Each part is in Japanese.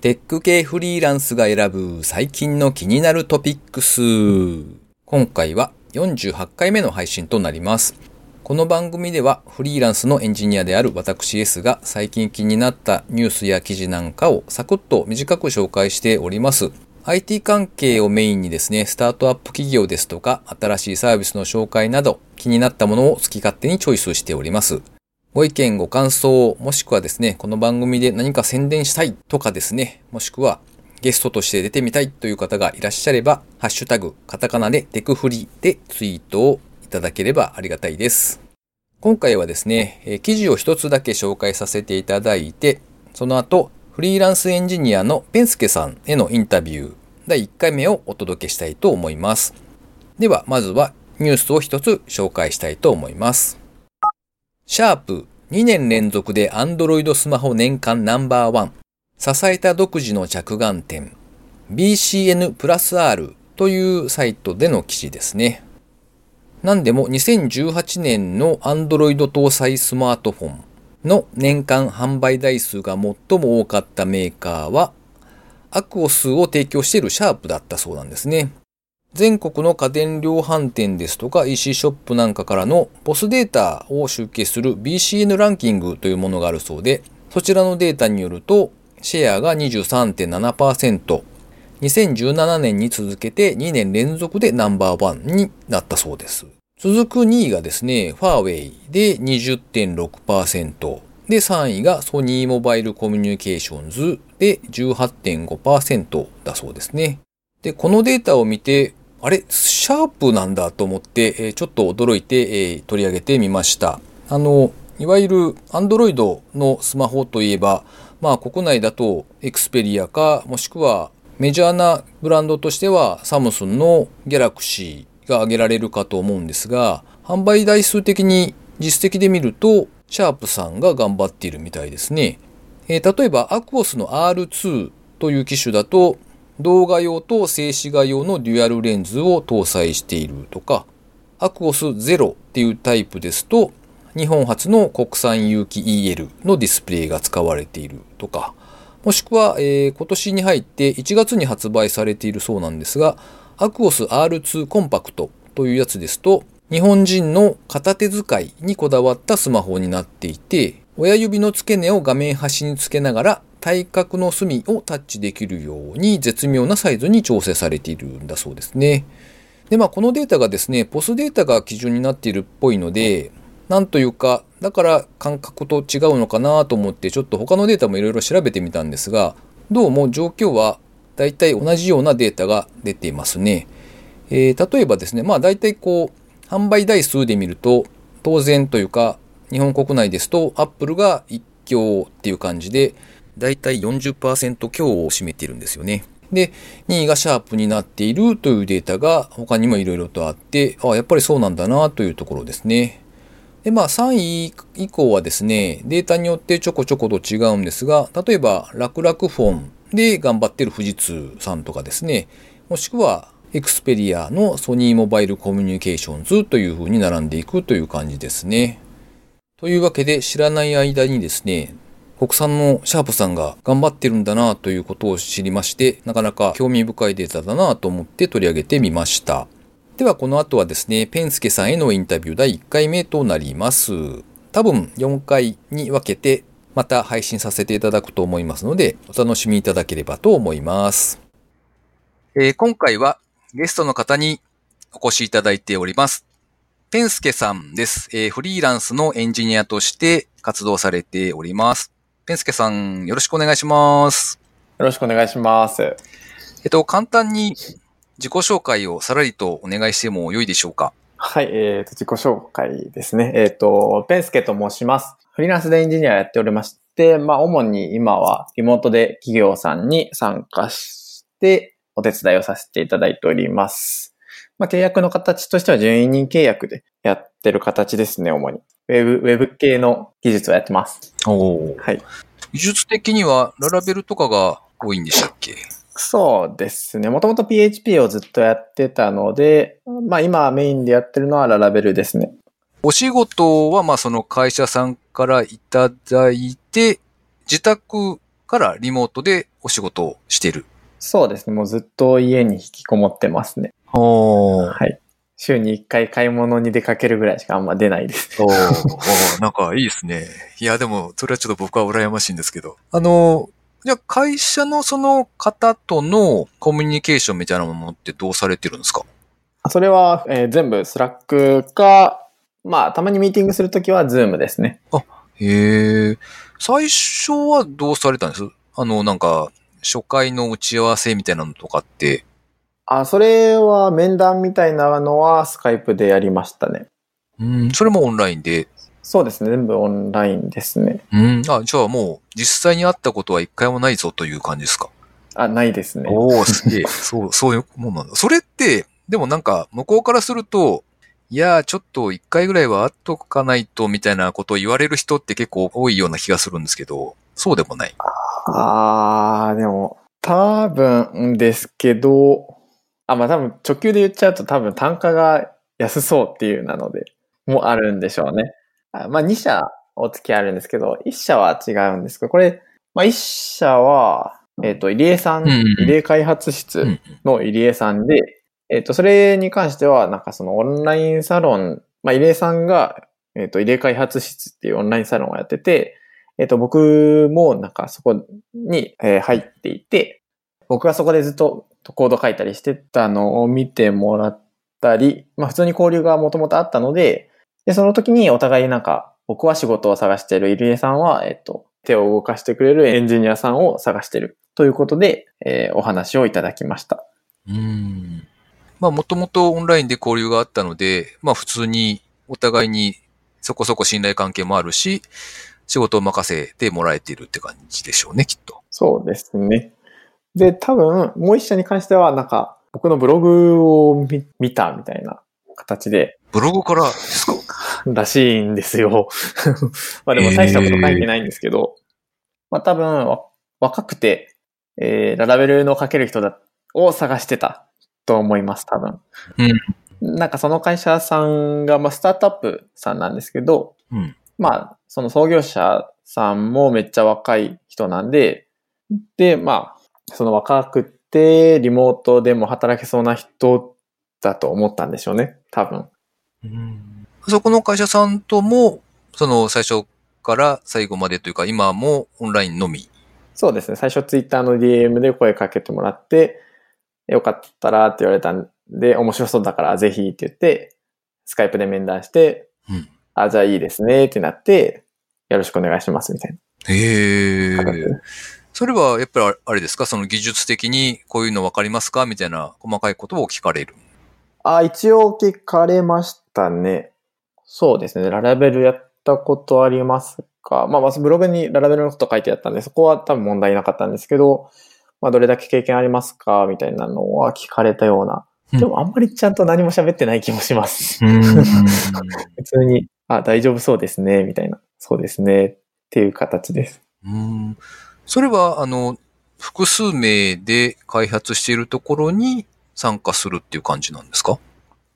テック系フリーランスが選ぶ最近の気になるトピックス。今回は48回目の配信となります。この番組ではフリーランスのエンジニアである私 S が最近気になったニュースや記事なんかをサクッと短く紹介しております。IT 関係をメインにですね、スタートアップ企業ですとか、新しいサービスの紹介など、気になったものを好き勝手にチョイスしております。ご意見、ご感想、もしくはですね、この番組で何か宣伝したいとかですね、もしくはゲストとして出てみたいという方がいらっしゃれば、ハッシュタグ、カタカナでテクフリでツイートをいただければありがたいです。今回はですね、記事を一つだけ紹介させていただいて、その後、フリーランスエンジニアのペンスケさんへのインタビュー第1回目をお届けしたいと思います。では、まずはニュースを一つ紹介したいと思います。シャープ2年連続で Android スマホ年間ナンバーワン支えた独自の着眼点 BCN プラス R というサイトでの記事ですね。何でも2018年の Android 搭載スマートフォンの年間販売台数が最も多かったメーカーはアクオスを提供しているシャープだったそうなんですね。全国の家電量販店ですとか EC ショップなんかからのポスデータを集計する BCN ランキングというものがあるそうで、そちらのデータによると、シェアが23.7%、2017年に続けて2年連続でナンバーワンになったそうです。続く2位がですね、ファーウェイで20.6%、で3位がソニーモバイルコミュニケーションズで18.5%だそうですね。で、このデータを見て、あれ、シャープなんだと思って、えちょっと驚いて、え取り上げてみました。あの、いわゆる Android のスマホといえば、まあ国内だと Xperia か、もしくはメジャーなブランドとしてはサムスンの Galaxy が挙げられるかと思うんですが、販売台数的に実績で見ると、シャープさんが頑張っているみたいですね。えー、例えば、 AQUOS の R2 という機種だと、動画用と静止画用のデュアルレンズを搭載しているとか、アクオス0っていうタイプですと、日本初の国産有機 EL のディスプレイが使われているとか、もしくは、えー、今年に入って1月に発売されているそうなんですが、アクオス R2 コンパクトというやつですと、日本人の片手使いにこだわったスマホになっていて、親指の付け根を画面端につけながら体格の隅をタッチできるように絶妙なサイズに調整されているんだそうですね。で、まあこのデータがですね、ポスデータが基準になっているっぽいので、なんというか、だから感覚と違うのかなと思ってちょっと他のデータもいろいろ調べてみたんですが、どうも状況は大体同じようなデータが出ていますね。えー、例えばですね、まあ大体こう、販売台数で見ると、当然というか、日本国内ですと、アップルが1強っていう感じで、だいたい40%強を占めているんですよね。で、2位がシャープになっているというデータが他にもいろいろとあって、あやっぱりそうなんだなというところですね。で、まあ3位以降はですね、データによってちょこちょこと違うんですが、例えば、楽々フォンで頑張ってる富士通さんとかですね、もしくは、エクスペリアのソニーモバイルコミュニケーションズという風に並んでいくという感じですね。というわけで知らない間にですね、国産のシャープさんが頑張ってるんだなということを知りまして、なかなか興味深いデータだなと思って取り上げてみました。ではこの後はですね、ペンスケさんへのインタビュー第1回目となります。多分4回に分けてまた配信させていただくと思いますので、お楽しみいただければと思います。えー、今回はゲストの方にお越しいただいております。ペンスケさんです。えー、フリーランスのエンジニアとして活動されております。ペンスケさん、よろしくお願いします。よろしくお願いします。えっと、簡単に自己紹介をさらりとお願いしても良いでしょうか？はい、えっ、ー、と、自己紹介ですね。えっ、ー、と、ペンスケと申します。フリーランスでエンジニアやっておりまして、まあ、主に今はリモートで企業さんに参加してお手伝いをさせていただいております。まあ、契約の形としては順位人契約でやってる形ですね、主に。ウェブ、ウェブ系の技術をやってます。おはい。技術的にはララベルとかが多いんでしたっけ？そうですね。もともと PHP をずっとやってたので、まあ今メインでやってるのはララベルですね。お仕事はまあその会社さんからいただいて、自宅からリモートでお仕事をしている。そうですね。もうずっと家に引きこもってますね。はい。週に1回買い物に出かけるぐらいしかあんま出ないです。おーおーなんかいいですね。いや、でも、それはちょっと僕は羨ましいんですけど。あの、じゃあ会社のその方とのコミュニケーションみたいなものってどうされてるんですか？それは、えー全部 Slack か、まあ、たまにミーティングするときは Zoom ですね。へえ。最初はどうされたんです？あの、なんか、初回の打ち合わせみたいなのとかって。あ、それは面談みたいなのはスカイプでやりましたね。うん、それもオンラインで？そうですね。全部オンラインですね。うん、あ、じゃあもう、実際に会ったことは一回もないぞという感じですか？あ、ないですね。おおすげえ。そう、そういうもんなんだ。それって、でもなんか、向こうからすると、いやー、ちょっと一回ぐらいは会っとかないと、みたいなことを言われる人って結構多いような気がするんですけど、そうでもない。あー、でも、多分ですけど、あ、まあ多分直球で言っちゃうと多分単価が安そうっていうなので、もあるんでしょうね。あまあ2社お付き合いあるんですけど、1社は違うんですけど、これ、まあ1社は、えっ、と、入江さん、入江開発室うんの入江さんで、えっ、と、それに関しては、なんかそのオンラインサロン、まあ入江さんが、えっ、と、入江開発室っていうオンラインサロンをやってて、えっ、と、僕もなんかそこに、えー入っていて、僕がそこでずっとコード書いたりしてたのを見てもらったり、まあ普通に交流がもともとあったので、で、その時にお互いなんか、僕は仕事を探している入江さんは、えっ、と、手を動かしてくれるエンジニアさんを探しているということで、えーお話をいただきました。うん。まあ、もともとオンラインで交流があったので、まあ、普通にお互いにそこそこ信頼関係もあるし、仕事を任せてもらえているって感じでしょうね、きっと。そうですね。で、多分、もう一社に関しては、なんか、僕のブログを見見たみたいな形で、ブログからですか？らしいんですよ。まあでも大したこと書いてないんですけど、まあ多分わ若くて、えーララベルの書ける人だを探してたと思います、多分。なんかその会社さんが、まあスタートアップさんなんですけど、うん。まあその創業者さんもめっちゃ若い人なんで、で、まあ、その若くてリモートでも働けそうな人だと思ったんでしょうね、多分。そこの会社さんとも、その最初から最後までというか、今もオンラインのみ？そうですね。最初ツイッターの DM で声かけてもらって、よかったらって言われたんで、面白そうだからぜひって言って、スカイプで面談して、うん。あ、じゃあいいですねってなって、よろしくお願いしますみたいへな形で。え。それはやっぱりあれですか？その技術的にこういうの分かりますか？みたいな細かいことを聞かれる。あ、一応聞かれましたね。そうですね。ララベルやったことありますか？まあ、まずブログにララベルのこと書いてあったんで、そこは多分問題なかったんですけど、まあ、どれだけ経験ありますか？みたいなのは聞かれたような。うんでもあんまりちゃんと何も喋ってない気もします。うん。普通に、あ、大丈夫そうですね、みたいな。そうですね、っていう形です。うん。それは、あの、複数名で開発しているところに参加するっていう感じなんですか？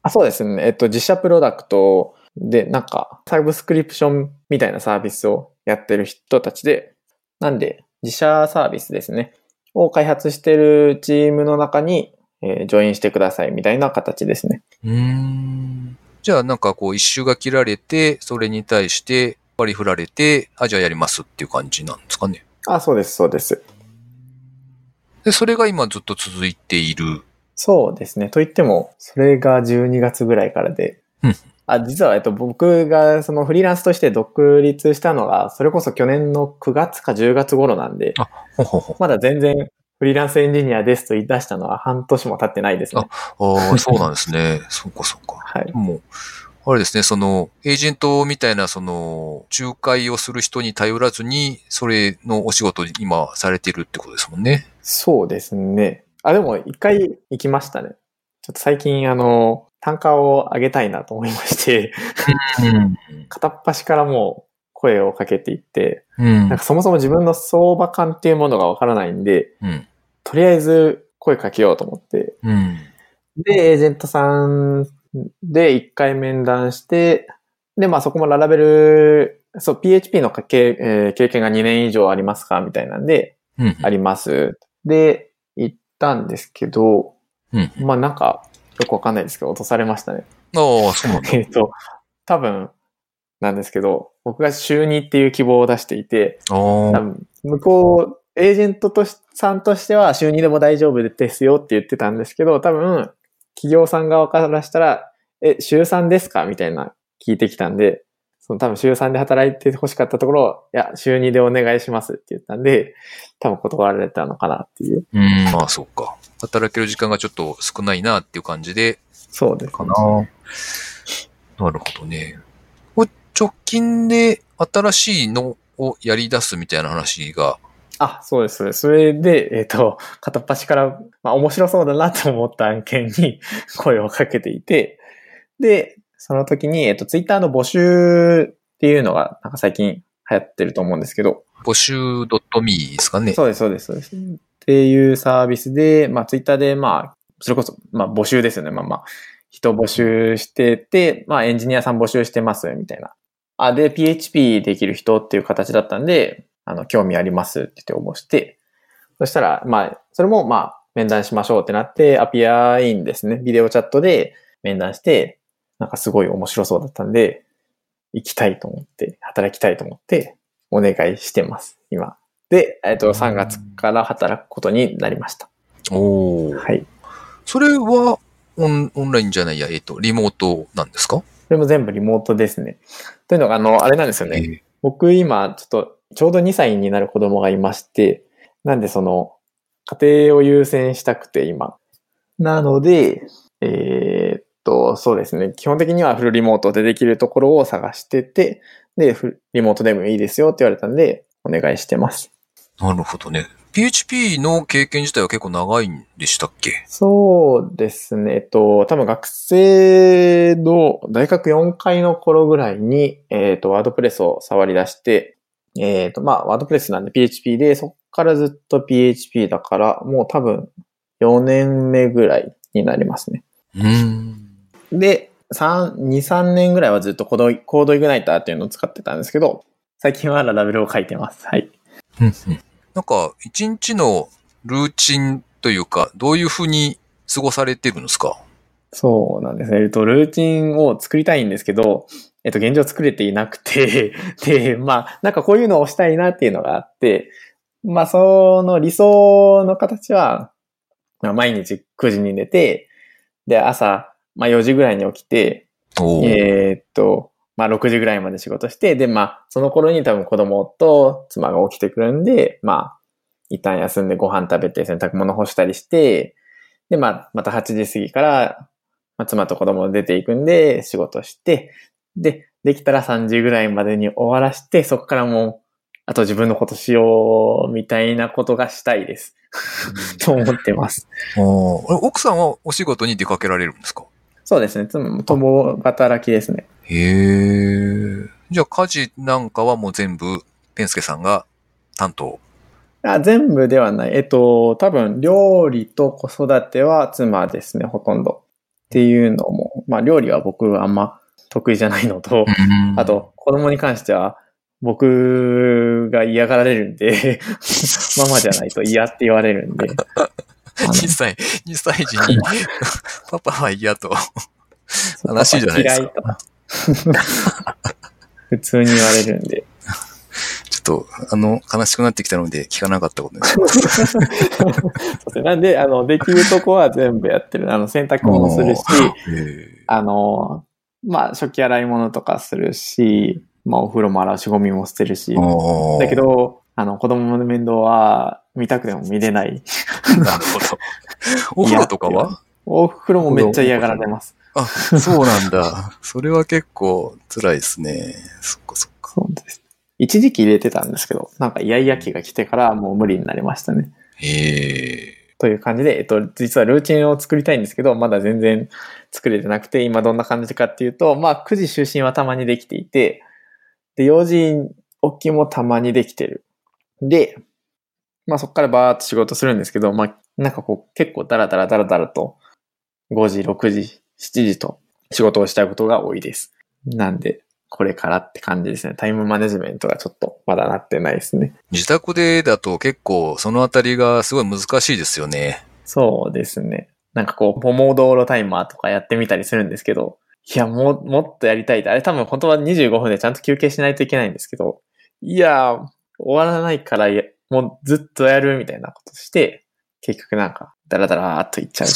あ、そうですね。えっと、自社プロダクトで、なんか、サブスクリプションみたいなサービスをやってる人たちで、なんで、自社サービスですね。を開発してるチームの中に、えージョインしてくださいみたいな形ですね。うん。じゃあなんかこう一周が切られて、それに対して割り振られて、あ、じゃあやりますっていう感じなんですかね。あ、そうです、そうです。で、それが今ずっと続いている。そうですね。と言っても、それが12月ぐらいからで。うんあ、実は、えっと、僕がそのフリーランスとして独立したのが、それこそ去年の9月か10月頃なんで、ほほほ。まだ全然フリーランスエンジニアですと言い出したのは半年も経ってないですね。ああ、そうなんですね。そうかそうか。はい。もう、あれですね、その、エージェントみたいな、その、仲介をする人に頼らずに、それのお仕事に今されてるってことですもんね。そうですね。あ、でも一回行きましたね。ちょっと最近あの、単価を上げたいなと思いまして、うん。片っ端からもう声をかけていって、うんなんかそもそも自分の相場感っていうものがわからないんで、うん。とりあえず声かけようと思って、うん。で、エージェントさんで一回面談して、で、まあそこもララベル、そう、PHP のかけ、えー経験が2年以上ありますかみたいなんで、うん。あります。で、行ったんですけど、うん。まあなんか、よくわかんないですけど、落とされましたね。ああ、そうなんだ。えっと、多分、なんですけど、僕が週2っていう希望を出していて。多分向こう、エージェントとしさんとしては週2でも大丈夫ですよって言ってたんですけど、多分、企業さん側からしたら、え、週3ですか？みたいな聞いてきたんで、その多分週3で働いて欲しかったところ、いや、週2でお願いしますって言ったんで、多分断られたのかなっていう。うん、まあそうか。働ける時間がちょっと少ないなっていう感じで、そうです。かな。なるほどね。直近で新しいのをやり出すみたいな話が、あ、そうです。それで、えっ、と、片っ端から、まあ面白そうだなと思った案件に 声をかけていて、で、その時に、えっ、と、ツイッターの募集っていうのが、なんか最近流行ってると思うんですけど、募集 .me ですかね。そうです、そうです、そうです。っていうサービスで、まあツイッターで、まあ、それこそ、まあ募集ですよね。まあまあ、人募集してて、まあエンジニアさん募集してます、みたいな。あ、で、PHP できる人っていう形だったんで、あの、興味ありますって言って応募して、そしたら、まあ、それもまあ、面談しましょうってなって、アピアインですね。ビデオチャットで面談して、なんかすごい面白そうだったんで、行きたいと思って、働きたいと思って、お願いしてます、今。で、えっと、3月から働くことになりました。おお。はい。それはオン、オンラインじゃないや、えっ、と、リモートなんですか？これも全部リモートですね。というのが、あの、あれなんですよね。え僕今、ちょっと、ちょうど2歳になる子供がいまして、なんでその、家庭を優先したくて今。なので、えーっと、そうですね。基本的にはフルリモートでできるところを探してて、で、フルリモートでもいいですよって言われたんで、お願いしてます。なるほどね。PHP の経験自体は結構長いんでしたっけ？そうですね。えっと、多分学生の大学4回の頃ぐらいに、えっと、ワードプレスを触り出して、えっと、まあ、ワードプレスなんで PHP で、そっからずっと PHP だから、もう多分4年目ぐらいになりますね。うーん。で、3、2、3年ぐらいはずっとコード、コードイグナイターっていうのを使ってたんですけど、最近はララベルを書いてます。はい。なんか、一日のルーチンというか、どういうふうに過ごされてるんですか？そうなんですね。えっと、ルーチンを作りたいんですけど、えっと、現状作れていなくて、で、まあ、なんかこういうのをしたいなっていうのがあって、まあ、その理想の形は、まあ毎日9時に寝て、で、朝、まあ4時ぐらいに起きて、えーっと、まあ6時ぐらいまで仕事して、で、まあ、その頃に多分子供と妻が起きてくるんで、まあ、一旦休んでご飯食べて洗濯物干したりして、で、まあ、また8時過ぎから、まあ、妻と子供出ていくんで仕事して、で、できたら3時ぐらいまでに終わらして、そこからもう、あと自分のことしよう、みたいなことがしたいです。と思ってます。奥さんはお仕事に出かけられるんですか？そうですね。妻も共働きですね。へえ。じゃあ家事なんかはもう全部、ペンスケさんが担当？あ全部ではない。えっと、多分、料理と子育ては妻ですね、ほとんど。っていうのも、まあ、料理は僕あんま得意じゃないのと、あ、と、子供に関しては、僕が嫌がられるんで、ママじゃないと嫌って言われるんで、あの2歳、2歳児に、パパは嫌と。悲しいじゃないですか嫌いと。普通に言われるんで。ちょっと、あの、悲しくなってきたので聞かなかったことです。そうですねなんで、あの、できるとこは全部やってる。あの、洗濯もするし、へあの、まあ、食器洗い物とかするし、まあ、お風呂も洗うし、ゴミも捨てるし。ーだけ、ど、あの、子供の面倒は見たくても見れない。なるほど。お風呂とかは？お風呂もめっちゃ嫌がられます。あ、そうなんだ。それは結構辛いですね。そっかそっか。そうです。一時期入れてたんですけど、なんかイヤイヤ期が来てからもう無理になりましたね。へえ。という感じで、えっと、実はルーチンを作りたいんですけど、まだ全然作れてなくて、今どんな感じかっていうと、まあ、9時就寝はたまにできていて、で、4時起きもたまにできてる。で、まあそこからバーっと仕事するんですけど、まあ、なんかこう、結構ダラダラダラダラと、5時、6時、7時と仕事をしたいことが多いです。なんで、これからって感じですね。タイムマネジメントがちょっとまだなってないですね。自宅でだと結構そのあたりがすごい難しいですよね。そうですね。なんかこう、ポモドーロタイマーとかやってみたりするんですけど、いや、もう、もっとやりたいって。あれ多分本当は25分でちゃんと休憩しないといけないんですけど、いや、終わらないからや、もうずっとやるみたいなことして、結局なんか、ダラダラーっといっちゃう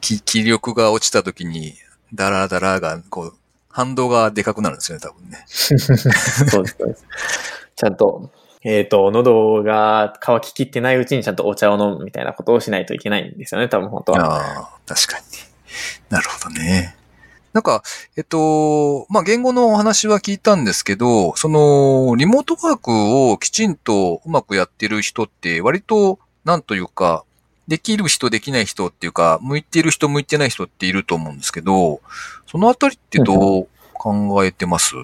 気力が落ちた時に、ダラダラが、こう、反動がでかくなるんですよね、多分ね。そうです、そうです。ちゃんと、えっ、と、喉が乾ききってないうちにちゃんとお茶を飲むみたいなことをしないといけないんですよね、多分本当は。ああ、確かに。なるほどね。なんか、えっと、まあ、言語のお話は聞いたんですけど、その、リモートワークをきちんとうまくやってる人って、割と、なんというか、できる人、できない人っていうか、向いてる人、向いてない人っていると思うんですけど、そのあたりってどう考えてます？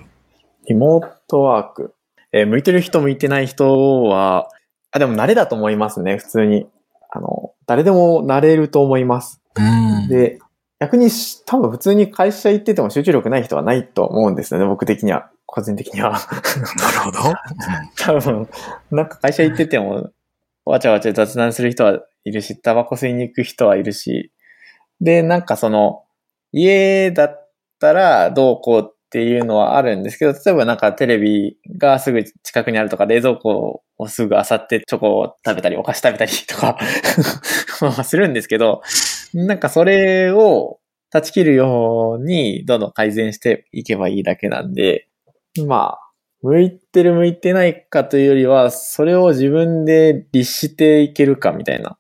リモートワーク。えー向いてる人、向いてない人は、あ、でも慣れだと思いますね、普通に。あの、誰でも慣れると思います。うん。で、逆にし多分普通に会社行ってても集中力ない人はないと思うんですよね、僕的には。個人的には。なるほど。多分、なんか会社行ってても、わちゃわちゃ雑談する人はいるし、タバコ吸いに行く人はいるし、で、なんかその、家だったらどうこうっていうのはあるんですけど、例えばなんかテレビがすぐ近くにあるとか、冷蔵庫をすぐ漁ってチョコを食べたり、お菓子食べたりとか、するんですけど、なんかそれを断ち切るようにどんどん改善していけばいいだけなんで、まあ、向いてる向いてないかというよりは、それを自分で律していけるかみたいな。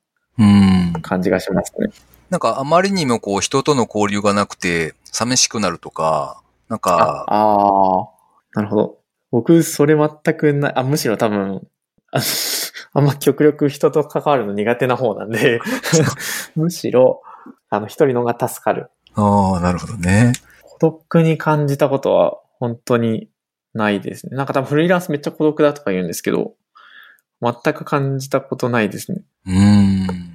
感じがしますね。なんかあまりにもこう人との交流がなくて寂しくなるとか、なんか、ああ、なるほど。僕、それ全くない、あ、むしろ多分、あ あんま極力人と関わるの苦手な方なんで、むしろ、あの、一人の方が助かる。ああ、なるほどね。孤独に感じたことは本当にないですね。なんか多分フリーランスめっちゃ孤独だとか言うんですけど、全く感じたことないですね。うーん。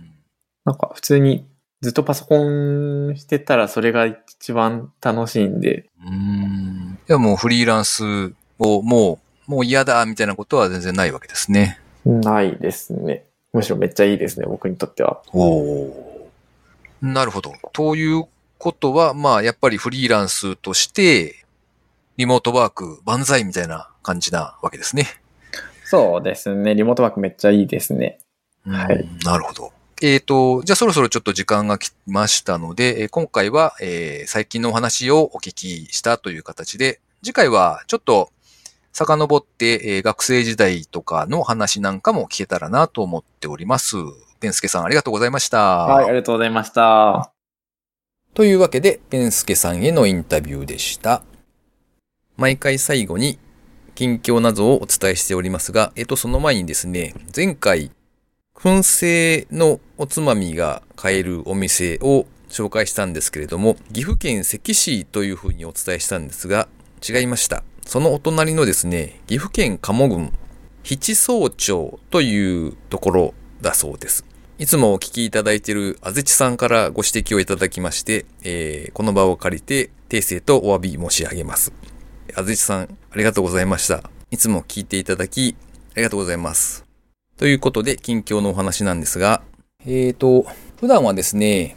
なんか普通にずっとパソコンしてたらそれが一番楽しいんで、うーん。いやもうフリーランスをもう、もう嫌だみたいなことは全然ないわけですね。ないですね。むしろめっちゃいいですね、僕にとっては。おお。なるほど。ということは、まあやっぱりフリーランスとして、リモートワーク万歳みたいな感じなわけですね。そうですね。リモートワークめっちゃいいですね。はいうんなるほど。えっ、と、じゃあそろそろちょっと時間が来ましたので、えー今回は、えー最近のお話をお聞きしたという形で、次回はちょっと遡って、えー学生時代とかの話なんかも聞けたらなと思っております。ペンスケさんありがとうございました。はい、ありがとうございました。というわけで、ペンスケさんへのインタビューでした。毎回最後に近況などをお伝えしておりますが、えっと、その前にですね、前回、燻製のおつまみが買えるお店を紹介したんですけれども、岐阜県関市というふうにお伝えしたんですが、違いました。そのお隣のですね、岐阜県鴨郡七総町というところだそうです。いつもお聞きいただいているあぜちさんからご指摘をいただきまして、えーこの場を借りて訂正とお詫び申し上げます。あぜちさん、ありがとうございました。いつも聞いていただき、ありがとうございます。ということで、近況のお話なんですが、えーと、普段はですね、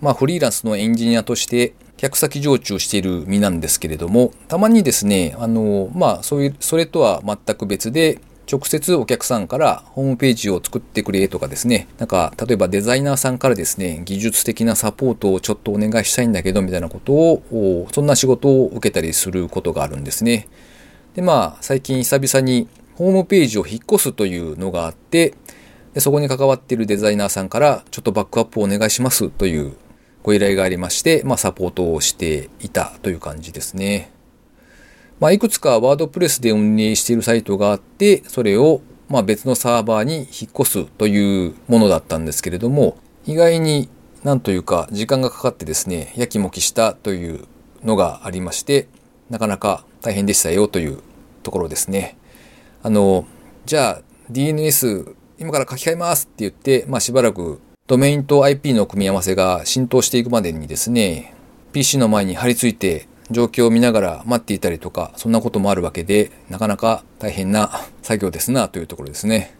まあフリーランスのエンジニアとして客先常駐している身なんですけれども、たまにですね、あの、まあそういう、それとは全く別で、直接お客さんからホームページを作ってくれとかですね、なんか例えばデザイナーさんからですね、技術的なサポートをちょっとお願いしたいんだけどみたいなことを、そんな仕事を受けたりすることがあるんですね。で、まあ最近久々にホームページを引っ越すというのがあって、でそこに関わっているデザイナーさんからちょっとバックアップをお願いしますというご依頼がありまして、まあサポートをしていたという感じですね。まあ、いくつかワードプレスで運営しているサイトがあって、それをまあ別のサーバーに引っ越すというものだったんですけれども、意外になんというか時間がかかってですね、やきもきしたというのがありまして、なかなか大変でしたよというところですね。あの、じゃあ DNS 今から書き換えますって言って、まあしばらくドメインと IP の組み合わせが浸透していくまでにですね、PC の前に張り付いて状況を見ながら待っていたりとか、そんなこともあるわけで、なかなか大変な作業ですなというところですね。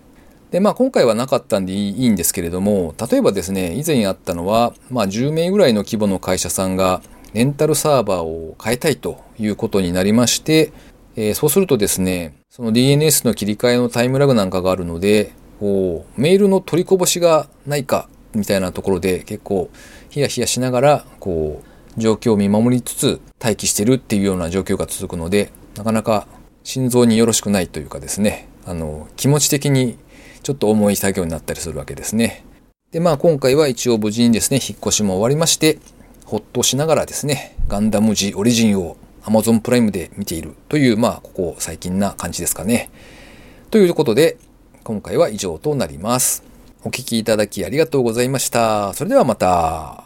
で、まあ今回はなかったんでいいんですけれども、例えばですね、以前あったのは、まあ10名ぐらいの規模の会社さんが、レンタルサーバーを変えたいということになりまして、えー、そうするとですね、その DNS の切り替えのタイムラグなんかがあるので、こう、メールの取りこぼしがないか、みたいなところで結構ヒヤヒヤしながら、こう、状況を見守りつつ待機してるっていうような状況が続くので、なかなか心臓によろしくないというかですね、あの、気持ち的にちょっと重い作業になったりするわけですね。で、まあ今回は一応無事にですね、引っ越しも終わりまして、ほっとしながらですね、ガンダムジオリジンを Amazon プライムで見ているという、まあここ最近な感じですかね。ということで、今回は以上となります。お聴きいただきありがとうございました。それではまた。